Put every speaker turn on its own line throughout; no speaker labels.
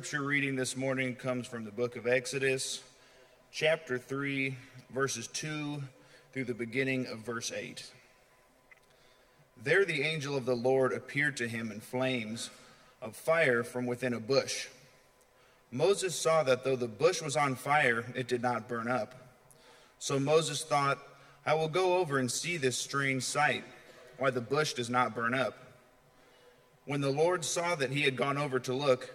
scripture reading this morning comes from the book of Exodus, chapter 3, verses 2 through the beginning of verse 8. There the angel of the Lord appeared to him in flames of fire from within a bush. Moses saw that though the bush was on fire, it did not burn up. So Moses thought, I will go over and see this strange sight, why the bush does not burn up. When the Lord saw that he had gone over to look,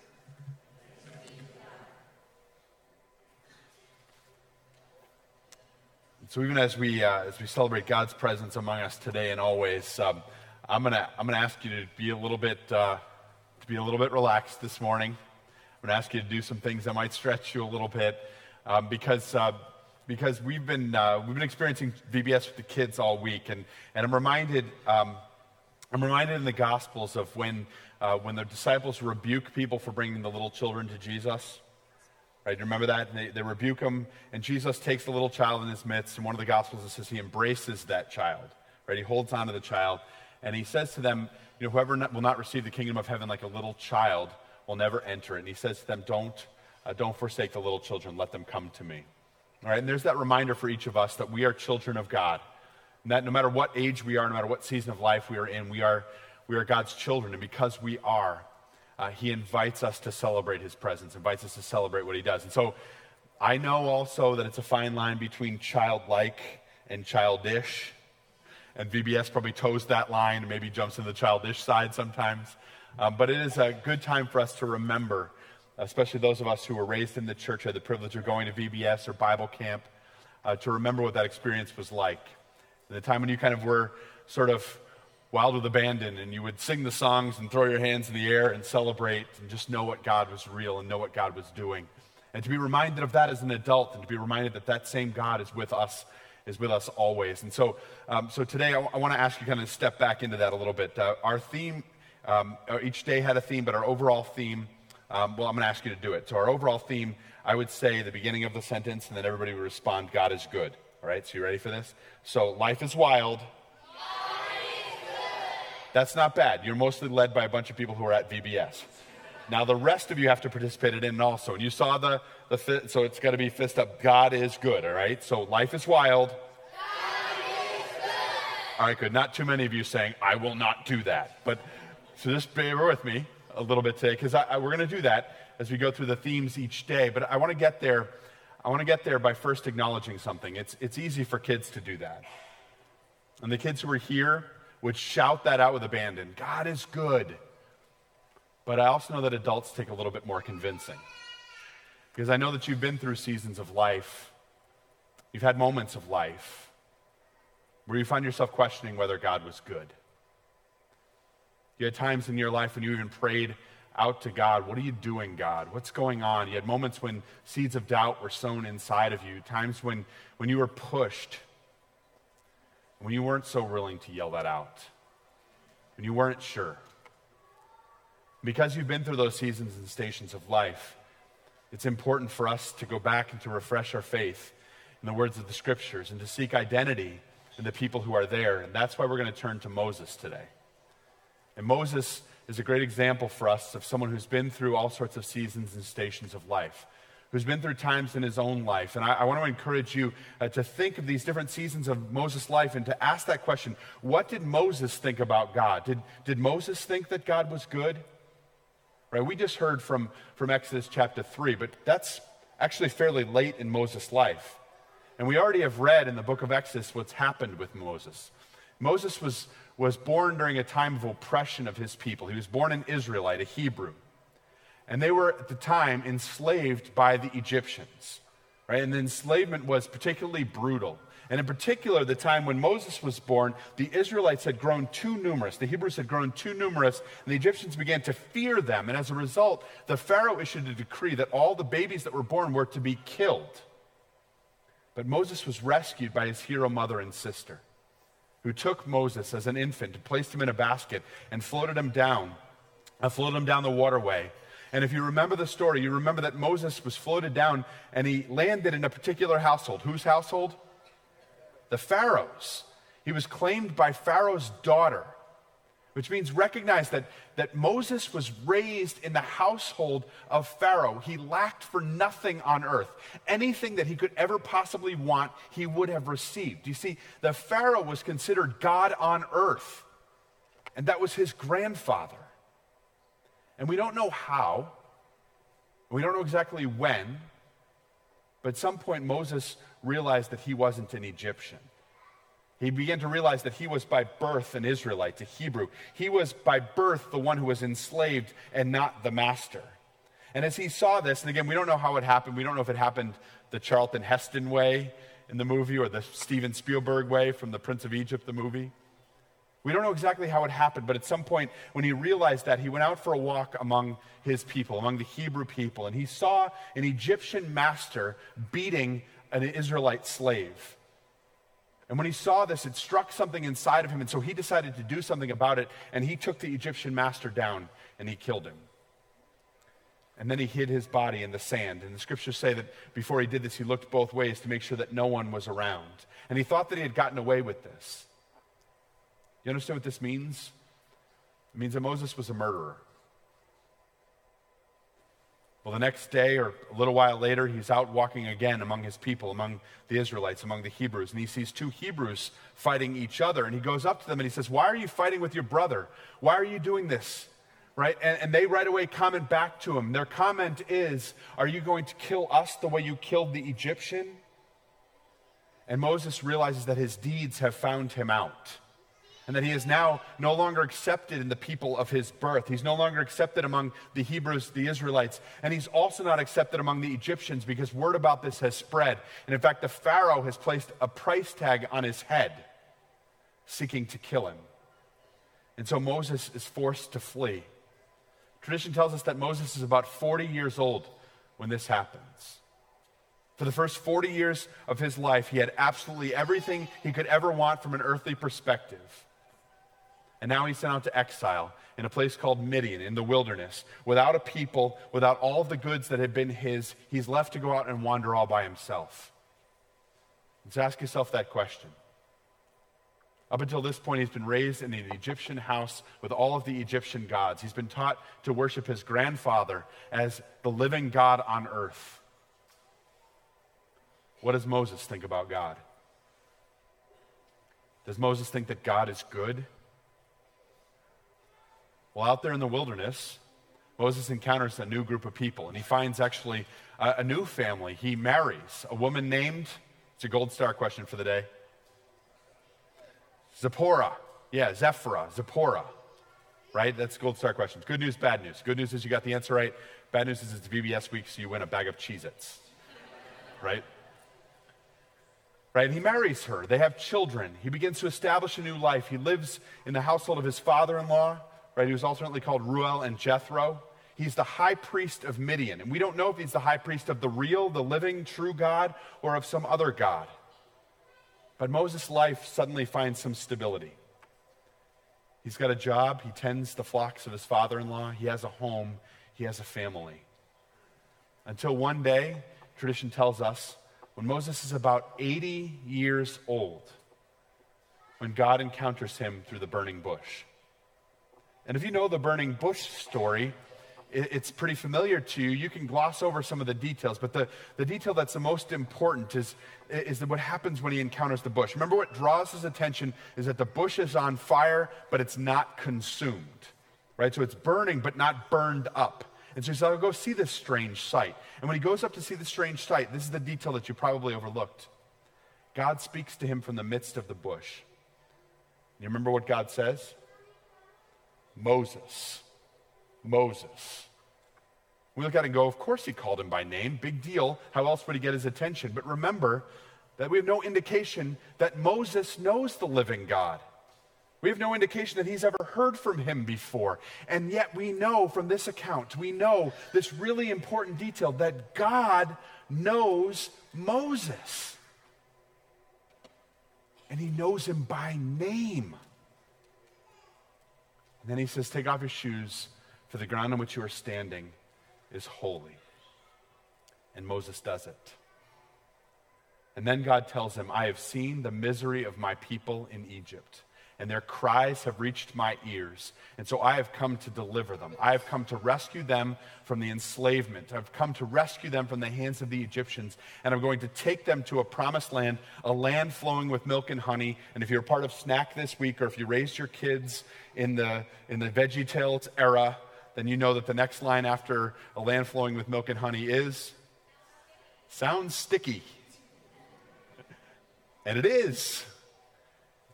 So even as we uh, as we celebrate God's presence among us today and always, um, I'm gonna I'm gonna ask you to be a little bit uh, to be a little bit relaxed this morning. I'm going to ask you to do some things that might stretch you a little bit um, because, uh, because we've, been, uh, we've been experiencing VBS with the kids all week. And, and I'm, reminded, um, I'm reminded in the Gospels of when, uh, when the disciples rebuke people for bringing the little children to Jesus. Right, remember that? They, they rebuke him, and Jesus takes the little child in his midst. And one of the Gospels says he embraces that child. Right, he holds on to the child, and he says to them, "You know, whoever not, will not receive the kingdom of heaven like a little child will never enter it. And he says to them, Don't, uh, don't forsake the little children, let them come to me. All right, and there's that reminder for each of us that we are children of God. And that no matter what age we are, no matter what season of life we are in, we are, we are God's children. And because we are, uh, He invites us to celebrate His presence, invites us to celebrate what He does. And so I know also that it's a fine line between childlike and childish. And VBS probably toes that line and maybe jumps in the childish side sometimes. Um, but it is a good time for us to remember, especially those of us who were raised in the church, had the privilege of going to VBS or Bible camp, uh, to remember what that experience was like. The time when you kind of were sort of wild with abandon and you would sing the songs and throw your hands in the air and celebrate and just know what God was real and know what God was doing. And to be reminded of that as an adult and to be reminded that that same God is with us is with us always. And so, um, so today I, w- I want to ask you kind of step back into that a little bit. Uh, our theme um, uh, each day had a theme, but our overall theme, um, well, I'm going to ask you to do it. So, our overall theme, I would say the beginning of the sentence, and then everybody would respond, God is good. All right, so you ready for this? So, life is wild. That's not bad. You're mostly led by a bunch of people who are at VBS. Now, the rest of you have to participate in it also. And you saw the, the so it's got to be fist up. God is good, all right? So, life is wild. God is good. All right, good. Not too many of you saying, I will not do that. But so just bear with me a little bit today, because we're going to do that as we go through the themes each day. But I want to get there. I want to get there by first acknowledging something. It's, it's easy for kids to do that. And the kids who are here would shout that out with abandon God is good. But I also know that adults take a little bit more convincing. Because I know that you've been through seasons of life, you've had moments of life where you find yourself questioning whether God was good. You had times in your life when you even prayed out to God, What are you doing, God? What's going on? You had moments when seeds of doubt were sown inside of you, times when, when you were pushed, when you weren't so willing to yell that out, when you weren't sure. Because you've been through those seasons and stations of life, it's important for us to go back and to refresh our faith in the words of the scriptures and to seek identity in the people who are there. And that's why we're going to turn to Moses today. And Moses is a great example for us of someone who's been through all sorts of seasons and stations of life, who's been through times in his own life. And I, I want to encourage you uh, to think of these different seasons of Moses' life and to ask that question what did Moses think about God? Did, did Moses think that God was good? Right, we just heard from, from Exodus chapter 3, but that's actually fairly late in Moses' life. And we already have read in the book of Exodus what's happened with Moses. Moses was, was born during a time of oppression of his people. He was born an Israelite, a Hebrew. And they were at the time enslaved by the Egyptians. Right? And the enslavement was particularly brutal. And in particular, the time when Moses was born, the Israelites had grown too numerous. The Hebrews had grown too numerous, and the Egyptians began to fear them. And as a result, the Pharaoh issued a decree that all the babies that were born were to be killed. But Moses was rescued by his hero mother and sister, who took Moses as an infant placed him in a basket and floated him down, uh, floated him down the waterway. And if you remember the story, you remember that Moses was floated down and he landed in a particular household. Whose household? the Pharaoh's. He was claimed by Pharaoh's daughter, which means recognize that, that Moses was raised in the household of Pharaoh. He lacked for nothing on earth. Anything that he could ever possibly want, he would have received. You see, the Pharaoh was considered God on earth, and that was his grandfather. And we don't know how, we don't know exactly when, but at some point Moses realized that he wasn't an Egyptian. He began to realize that he was by birth an Israelite, a Hebrew. He was by birth the one who was enslaved and not the master. And as he saw this, and again, we don't know how it happened. We don't know if it happened the Charlton Heston way in the movie or the Steven Spielberg way from the Prince of Egypt, the movie. We don't know exactly how it happened, but at some point, when he realized that, he went out for a walk among his people, among the Hebrew people, and he saw an Egyptian master beating an Israelite slave. And when he saw this, it struck something inside of him, and so he decided to do something about it, and he took the Egyptian master down and he killed him. And then he hid his body in the sand. And the scriptures say that before he did this, he looked both ways to make sure that no one was around. And he thought that he had gotten away with this. You understand what this means? It means that Moses was a murderer. Well, the next day or a little while later, he's out walking again among his people, among the Israelites, among the Hebrews, and he sees two Hebrews fighting each other. And he goes up to them and he says, Why are you fighting with your brother? Why are you doing this? Right? And, and they right away comment back to him. Their comment is, Are you going to kill us the way you killed the Egyptian? And Moses realizes that his deeds have found him out and that he is now no longer accepted in the people of his birth. He's no longer accepted among the Hebrews, the Israelites, and he's also not accepted among the Egyptians because word about this has spread. And in fact, the Pharaoh has placed a price tag on his head, seeking to kill him. And so Moses is forced to flee. Tradition tells us that Moses is about 40 years old when this happens. For the first 40 years of his life, he had absolutely everything he could ever want from an earthly perspective. And now he's sent out to exile in a place called Midian in the wilderness, without a people, without all of the goods that had been his. He's left to go out and wander all by himself. Let's ask yourself that question. Up until this point, he's been raised in an Egyptian house with all of the Egyptian gods. He's been taught to worship his grandfather as the living God on earth. What does Moses think about God? Does Moses think that God is good? Well, out there in the wilderness, Moses encounters a new group of people, and he finds actually a, a new family. He marries a woman named, it's a gold star question for the day, Zipporah. Yeah, Zephra, Zipporah. Right? That's gold star questions. Good news, bad news. Good news is you got the answer right. Bad news is it's VBS week, so you win a bag of Cheez Its. Right? right? And he marries her. They have children. He begins to establish a new life. He lives in the household of his father in law right? He was alternately called Reuel and Jethro. He's the high priest of Midian. And we don't know if he's the high priest of the real, the living, true God or of some other God. But Moses' life suddenly finds some stability. He's got a job, he tends the flocks of his father in law, he has a home, he has a family. Until one day, tradition tells us, when Moses is about 80 years old, when God encounters him through the burning bush. And if you know the burning bush story, it's pretty familiar to you. You can gloss over some of the details, but the, the detail that's the most important is, is what happens when he encounters the bush. Remember, what draws his attention is that the bush is on fire, but it's not consumed, right? So it's burning, but not burned up. And so he said, I'll go see this strange sight. And when he goes up to see the strange sight, this is the detail that you probably overlooked. God speaks to him from the midst of the bush. You remember what God says? Moses. Moses. We look at it and go, of course he called him by name. Big deal. How else would he get his attention? But remember that we have no indication that Moses knows the living God. We have no indication that he's ever heard from him before. And yet we know from this account, we know this really important detail that God knows Moses. And he knows him by name. And then he says, Take off your shoes, for the ground on which you are standing is holy. And Moses does it. And then God tells him, I have seen the misery of my people in Egypt and their cries have reached my ears. And so I have come to deliver them. I have come to rescue them from the enslavement. I've come to rescue them from the hands of the Egyptians. And I'm going to take them to a promised land, a land flowing with milk and honey. And if you're part of Snack this week, or if you raised your kids in the, in the Veggie Tales era, then you know that the next line after a land flowing with milk and honey is sounds sticky. And it is.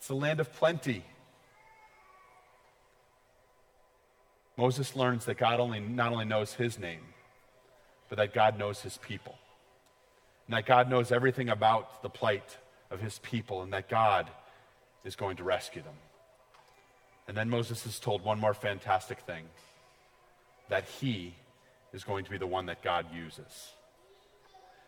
It's the land of plenty. Moses learns that God only, not only knows his name, but that God knows his people. And that God knows everything about the plight of his people, and that God is going to rescue them. And then Moses is told one more fantastic thing that he is going to be the one that God uses.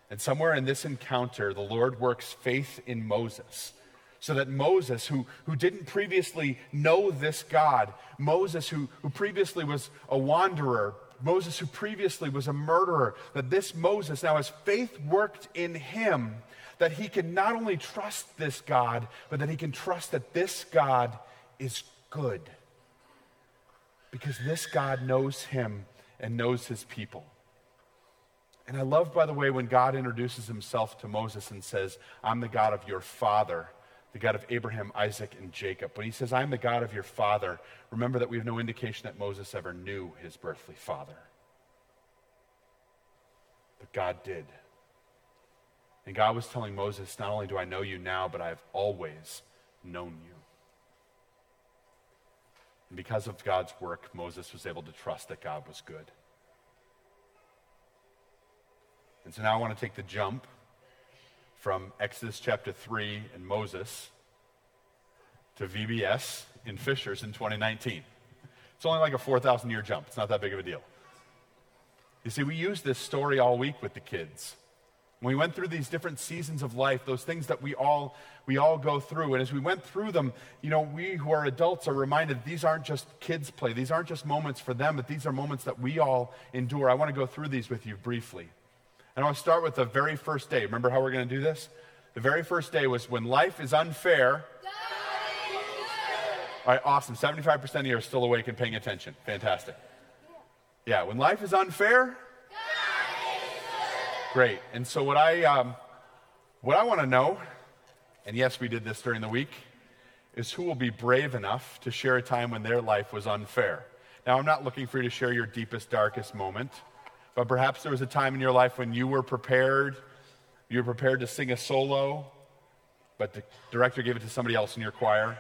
And somewhere in this encounter, the Lord works faith in Moses so that Moses, who, who didn't previously know this God, Moses, who, who previously was a wanderer, Moses, who previously was a murderer, that this Moses, now as faith worked in him, that he can not only trust this God, but that he can trust that this God is good. Because this God knows him and knows his people. And I love, by the way, when God introduces himself to Moses and says, I'm the God of your father the God of Abraham, Isaac, and Jacob. When he says, I'm the God of your father, remember that we have no indication that Moses ever knew his birthly father. But God did. And God was telling Moses, Not only do I know you now, but I have always known you. And because of God's work, Moses was able to trust that God was good. And so now I want to take the jump from Exodus chapter 3 and Moses to VBS in Fishers in 2019. It's only like a 4,000 year jump. It's not that big of a deal. You see, we use this story all week with the kids. When we went through these different seasons of life, those things that we all, we all go through. And as we went through them, you know, we who are adults are reminded these aren't just kids' play. These aren't just moments for them, but these are moments that we all endure. I want to go through these with you briefly. And I want to start with the very first day. Remember how we're going to do this? The very first day was when life is unfair. All right, awesome. 75% of you are still awake and paying attention. Fantastic. Yeah, when life is unfair. Great. And so what I um, what I want to know, and yes, we did this during the week, is who will be brave enough to share a time when their life was unfair. Now, I'm not looking for you to share your deepest, darkest moment. But perhaps there was a time in your life when you were prepared, you were prepared to sing a solo, but the director gave it to somebody else in your choir.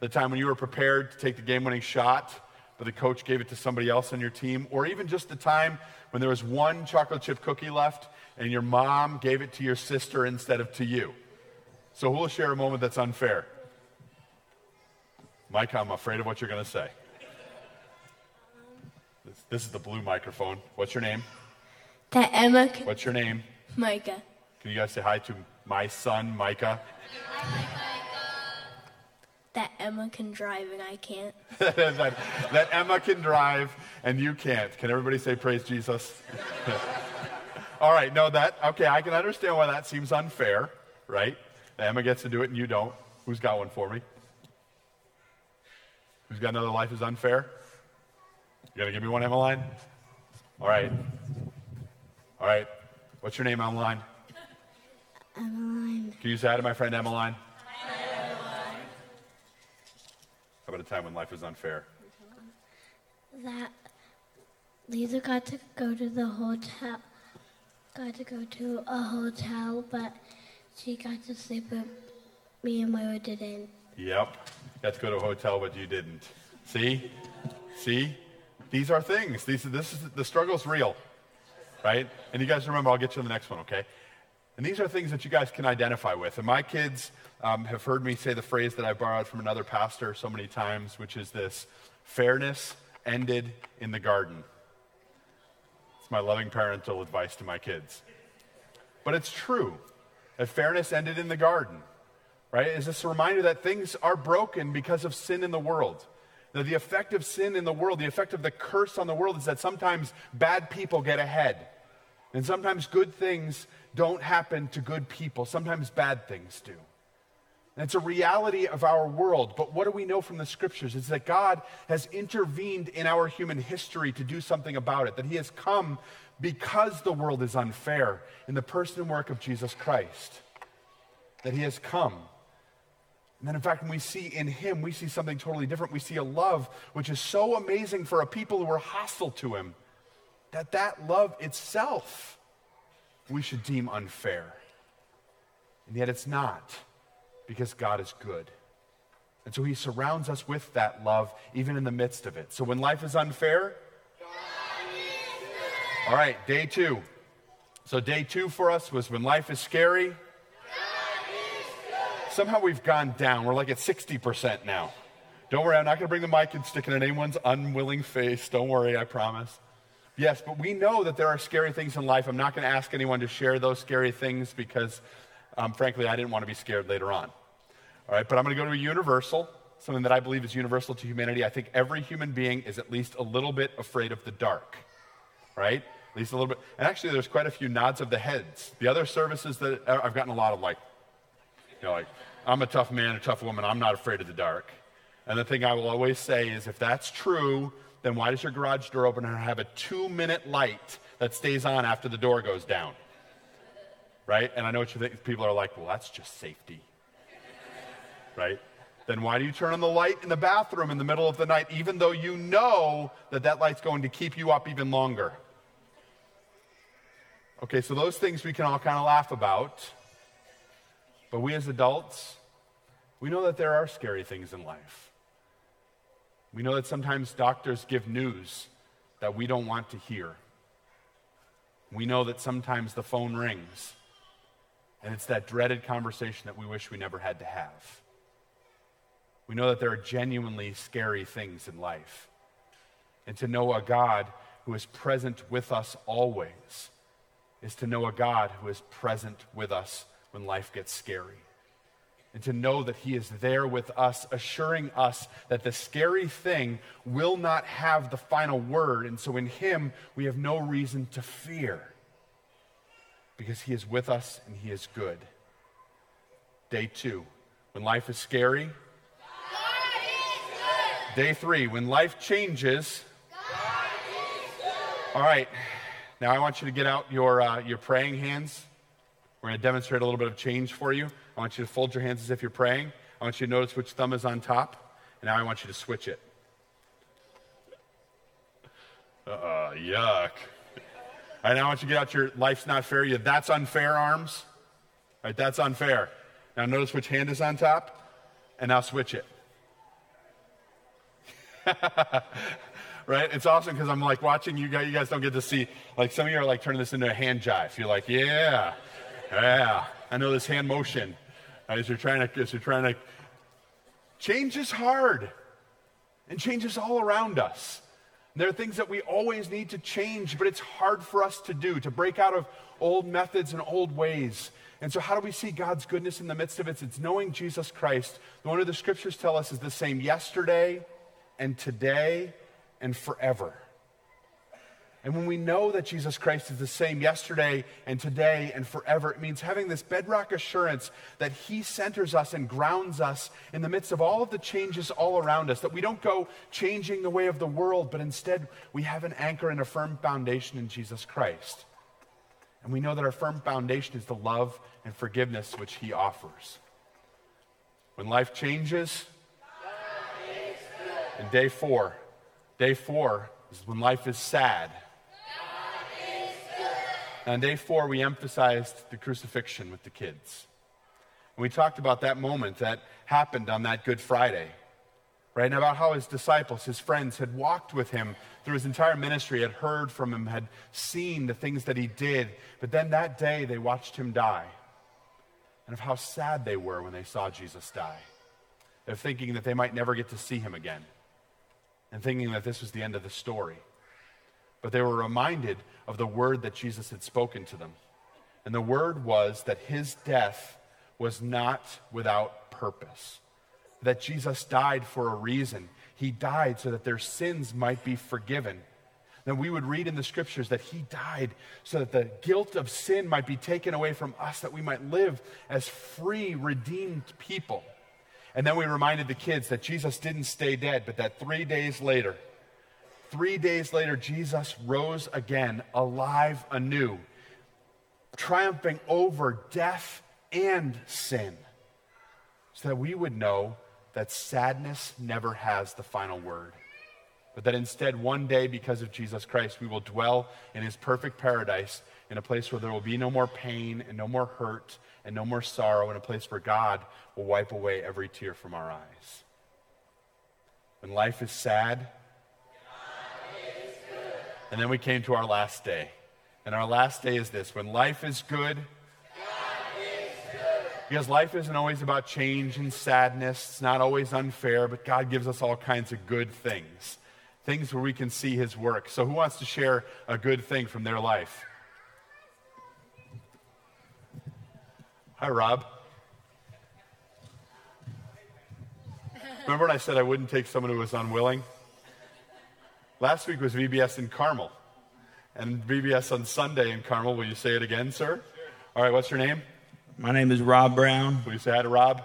The time when you were prepared to take the game winning shot, but the coach gave it to somebody else on your team. Or even just the time when there was one chocolate chip cookie left and your mom gave it to your sister instead of to you. So who will share a moment that's unfair? Mike, I'm afraid of what you're going to say. This, this is the blue microphone. What's your name?
That Emma. Can,
What's your name?
Micah.
Can you guys say hi to my son, Micah?
That Emma can drive and I can't.
that, that Emma can drive and you can't. Can everybody say praise Jesus? All right, no, that, okay, I can understand why that seems unfair, right? Emma gets to do it and you don't. Who's got one for me? Who's got another life is unfair? You gonna give me one, Emmeline? All right. All right. What's your name, Emmeline?
Emmeline.
Can you say hi to my friend Emmeline? How about a time when life was unfair?
That
Lisa got to go to the hotel. Got to go to a hotel, but she got to sleep with me and Moira didn't.
Yep. Got to go to a hotel, but you didn't. See? See? These are things. These, this is, the struggle's real, right? And you guys remember, I'll get you to the next one, okay? And these are things that you guys can identify with. And my kids um, have heard me say the phrase that I borrowed from another pastor so many times, which is this fairness ended in the garden. It's my loving parental advice to my kids. But it's true that fairness ended in the garden, right? Is this a reminder that things are broken because of sin in the world. That the effect of sin in the world, the effect of the curse on the world is that sometimes bad people get ahead. And sometimes good things don't happen to good people. Sometimes bad things do. And it's a reality of our world. But what do we know from the scriptures? It's that God has intervened in our human history to do something about it, that He has come because the world is unfair in the person and work of Jesus Christ. That He has come. And then, in fact, when we see in Him, we see something totally different. We see a love which is so amazing for a people who are hostile to Him that that love itself we should deem unfair. And yet it's not because God is good. And so he surrounds us with that love even in the midst of it. So when life is unfair, all right, day two. So day two for us was when life is scary. Somehow we've gone down. We're like at 60% now. Don't worry, I'm not going to bring the mic and stick it in anyone's unwilling face. Don't worry, I promise. Yes, but we know that there are scary things in life. I'm not going to ask anyone to share those scary things because, um, frankly, I didn't want to be scared later on. All right, but I'm going to go to a universal, something that I believe is universal to humanity. I think every human being is at least a little bit afraid of the dark, right? At least a little bit. And actually, there's quite a few nods of the heads. The other services that I've gotten a lot of like, you know, like, I'm a tough man, a tough woman, I'm not afraid of the dark. And the thing I will always say is if that's true, then why does your garage door open and have a two minute light that stays on after the door goes down? Right? And I know what you think. People are like, well, that's just safety. right? Then why do you turn on the light in the bathroom in the middle of the night, even though you know that that light's going to keep you up even longer? Okay, so those things we can all kind of laugh about. But we as adults, we know that there are scary things in life. We know that sometimes doctors give news that we don't want to hear. We know that sometimes the phone rings, and it's that dreaded conversation that we wish we never had to have. We know that there are genuinely scary things in life. And to know a God who is present with us always is to know a God who is present with us when life gets scary. And to know that He is there with us, assuring us that the scary thing will not have the final word. And so in Him, we have no reason to fear because He is with us and He is good. Day two, when life is scary. Is Day three, when life changes. All right, now I want you to get out your, uh, your praying hands. We're going to demonstrate a little bit of change for you. I want you to fold your hands as if you're praying. I want you to notice which thumb is on top. And now I want you to switch it. Uh, yuck. All right, now I want you to get out your life's not fair. You that's unfair arms. All right, that's unfair. Now notice which hand is on top. And now switch it. right? It's awesome because I'm like watching you guys. You guys don't get to see. Like some of you are like turning this into a hand jive. You're like, yeah, yeah. I know this hand motion. Uh, as you're trying to, as you're trying to, change is hard, and change is all around us. There are things that we always need to change, but it's hard for us to do, to break out of old methods and old ways. And so, how do we see God's goodness in the midst of it? It's knowing Jesus Christ. The one of the scriptures tell us is the same yesterday and today and forever. And when we know that Jesus Christ is the same yesterday and today and forever, it means having this bedrock assurance that He centers us and grounds us in the midst of all of the changes all around us, that we don't go changing the way of the world, but instead we have an anchor and a firm foundation in Jesus Christ. And we know that our firm foundation is the love and forgiveness which He offers. When life changes, and day four, day four, is when life is sad. On day four, we emphasized the crucifixion with the kids. And we talked about that moment that happened on that Good Friday, right? And about how his disciples, his friends, had walked with him through his entire ministry, had heard from him, had seen the things that he did. But then that day, they watched him die. And of how sad they were when they saw Jesus die. Of thinking that they might never get to see him again. And thinking that this was the end of the story. But they were reminded of the word that Jesus had spoken to them. And the word was that his death was not without purpose, that Jesus died for a reason. He died so that their sins might be forgiven. Then we would read in the scriptures that he died so that the guilt of sin might be taken away from us, that we might live as free, redeemed people. And then we reminded the kids that Jesus didn't stay dead, but that three days later, Three days later, Jesus rose again, alive anew, triumphing over death and sin, so that we would know that sadness never has the final word. But that instead, one day, because of Jesus Christ, we will dwell in his perfect paradise, in a place where there will be no more pain and no more hurt and no more sorrow, in a place where God will wipe away every tear from our eyes. When life is sad, and then we came to our last day. And our last day is this when life is good, because life isn't always about change and sadness. It's not always unfair, but God gives us all kinds of good things. Things where we can see His work. So, who wants to share a good thing from their life? Hi, Rob. Remember when I said I wouldn't take someone who was unwilling? Last week was VBS in Carmel. And VBS on Sunday in Carmel. Will you say it again, sir? All right, what's your name?
My name is Rob Brown.
Will you say hi to Rob?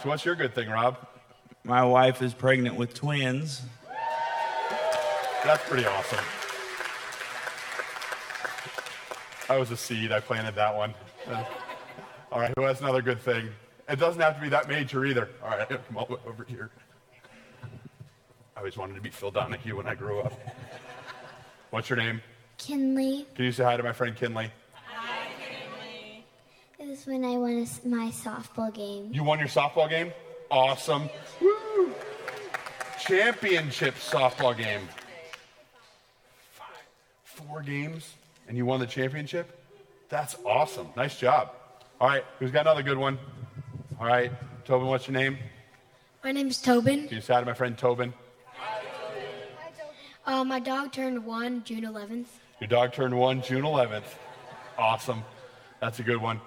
So, what's your good thing, Rob?
My wife is pregnant with twins.
That's pretty awesome. I was a seed. I planted that one. All right, who has another good thing? It doesn't have to be that major either. All right, come over here. I always wanted to be Phil Donahue when I grew up. What's your name?
Kinley.
Can you say hi to my friend Kinley?
Hi, Kinley. It was when I won a, my softball game.
You won your softball game? Awesome. Woo! Championship softball game. Five, four games, and you won the championship? That's awesome. Nice job. All right, who's got another good one? All right, Tobin, what's your name?
My name is Tobin.
Can you say hi to my friend Tobin?
Uh, my dog turned one June 11th.
Your dog turned one June 11th. Awesome. That's a good one.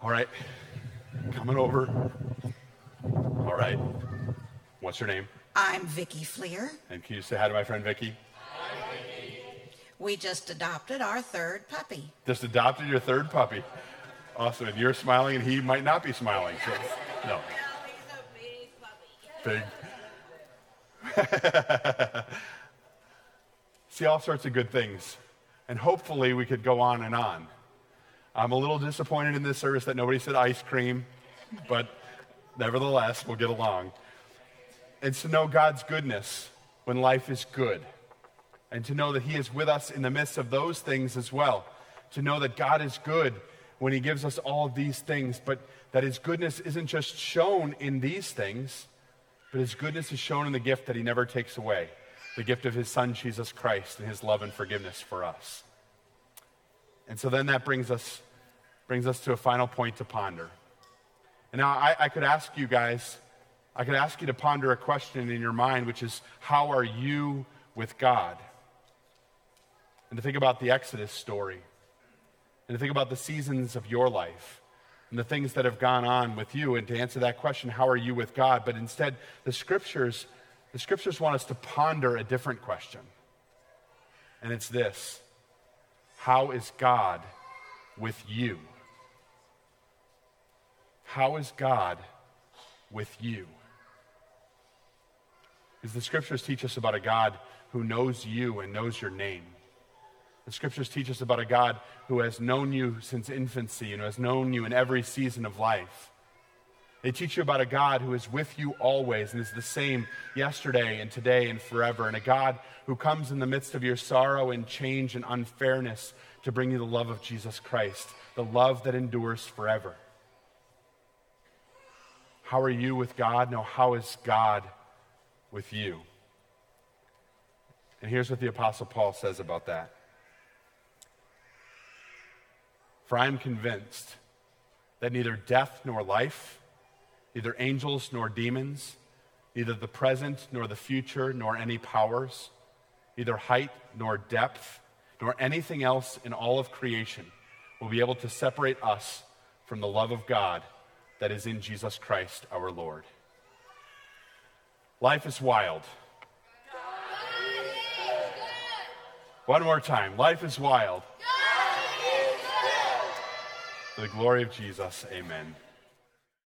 All right. Coming over. All right. What's your name?
I'm Vicky Fleer.
And can you say hi to my friend Vicky?
Hi, Vicky. We just adopted our third puppy.
Just adopted your third puppy. Awesome. And you're smiling, and he might not be smiling. So, no. Big. See all sorts of good things. And hopefully we could go on and on. I'm a little disappointed in this service that nobody said ice cream, but nevertheless, we'll get along. It's to know God's goodness when life is good, and to know that He is with us in the midst of those things as well. To know that God is good when He gives us all of these things, but that His goodness isn't just shown in these things, but His goodness is shown in the gift that He never takes away the gift of his son, Jesus Christ, and his love and forgiveness for us. And so then that brings us, brings us to a final point to ponder. And now I, I could ask you guys, I could ask you to ponder a question in your mind, which is, how are you with God? And to think about the Exodus story, and to think about the seasons of your life and the things that have gone on with you, and to answer that question, how are you with God? But instead, the scriptures the scriptures want us to ponder a different question. And it's this How is God with you? How is God with you? Because the scriptures teach us about a God who knows you and knows your name. The scriptures teach us about a God who has known you since infancy and has known you in every season of life. They teach you about a God who is with you always and is the same yesterday and today and forever, and a God who comes in the midst of your sorrow and change and unfairness to bring you the love of Jesus Christ, the love that endures forever. How are you with God? No, how is God with you? And here's what the Apostle Paul says about that. For I am convinced that neither death nor life, neither angels nor demons, neither the present nor the future, nor any powers, neither height nor depth, nor anything else in all of creation will be able to separate us from the love of God that is in Jesus Christ our Lord. Life is wild. One more time. Life is wild. For the glory of Jesus, amen.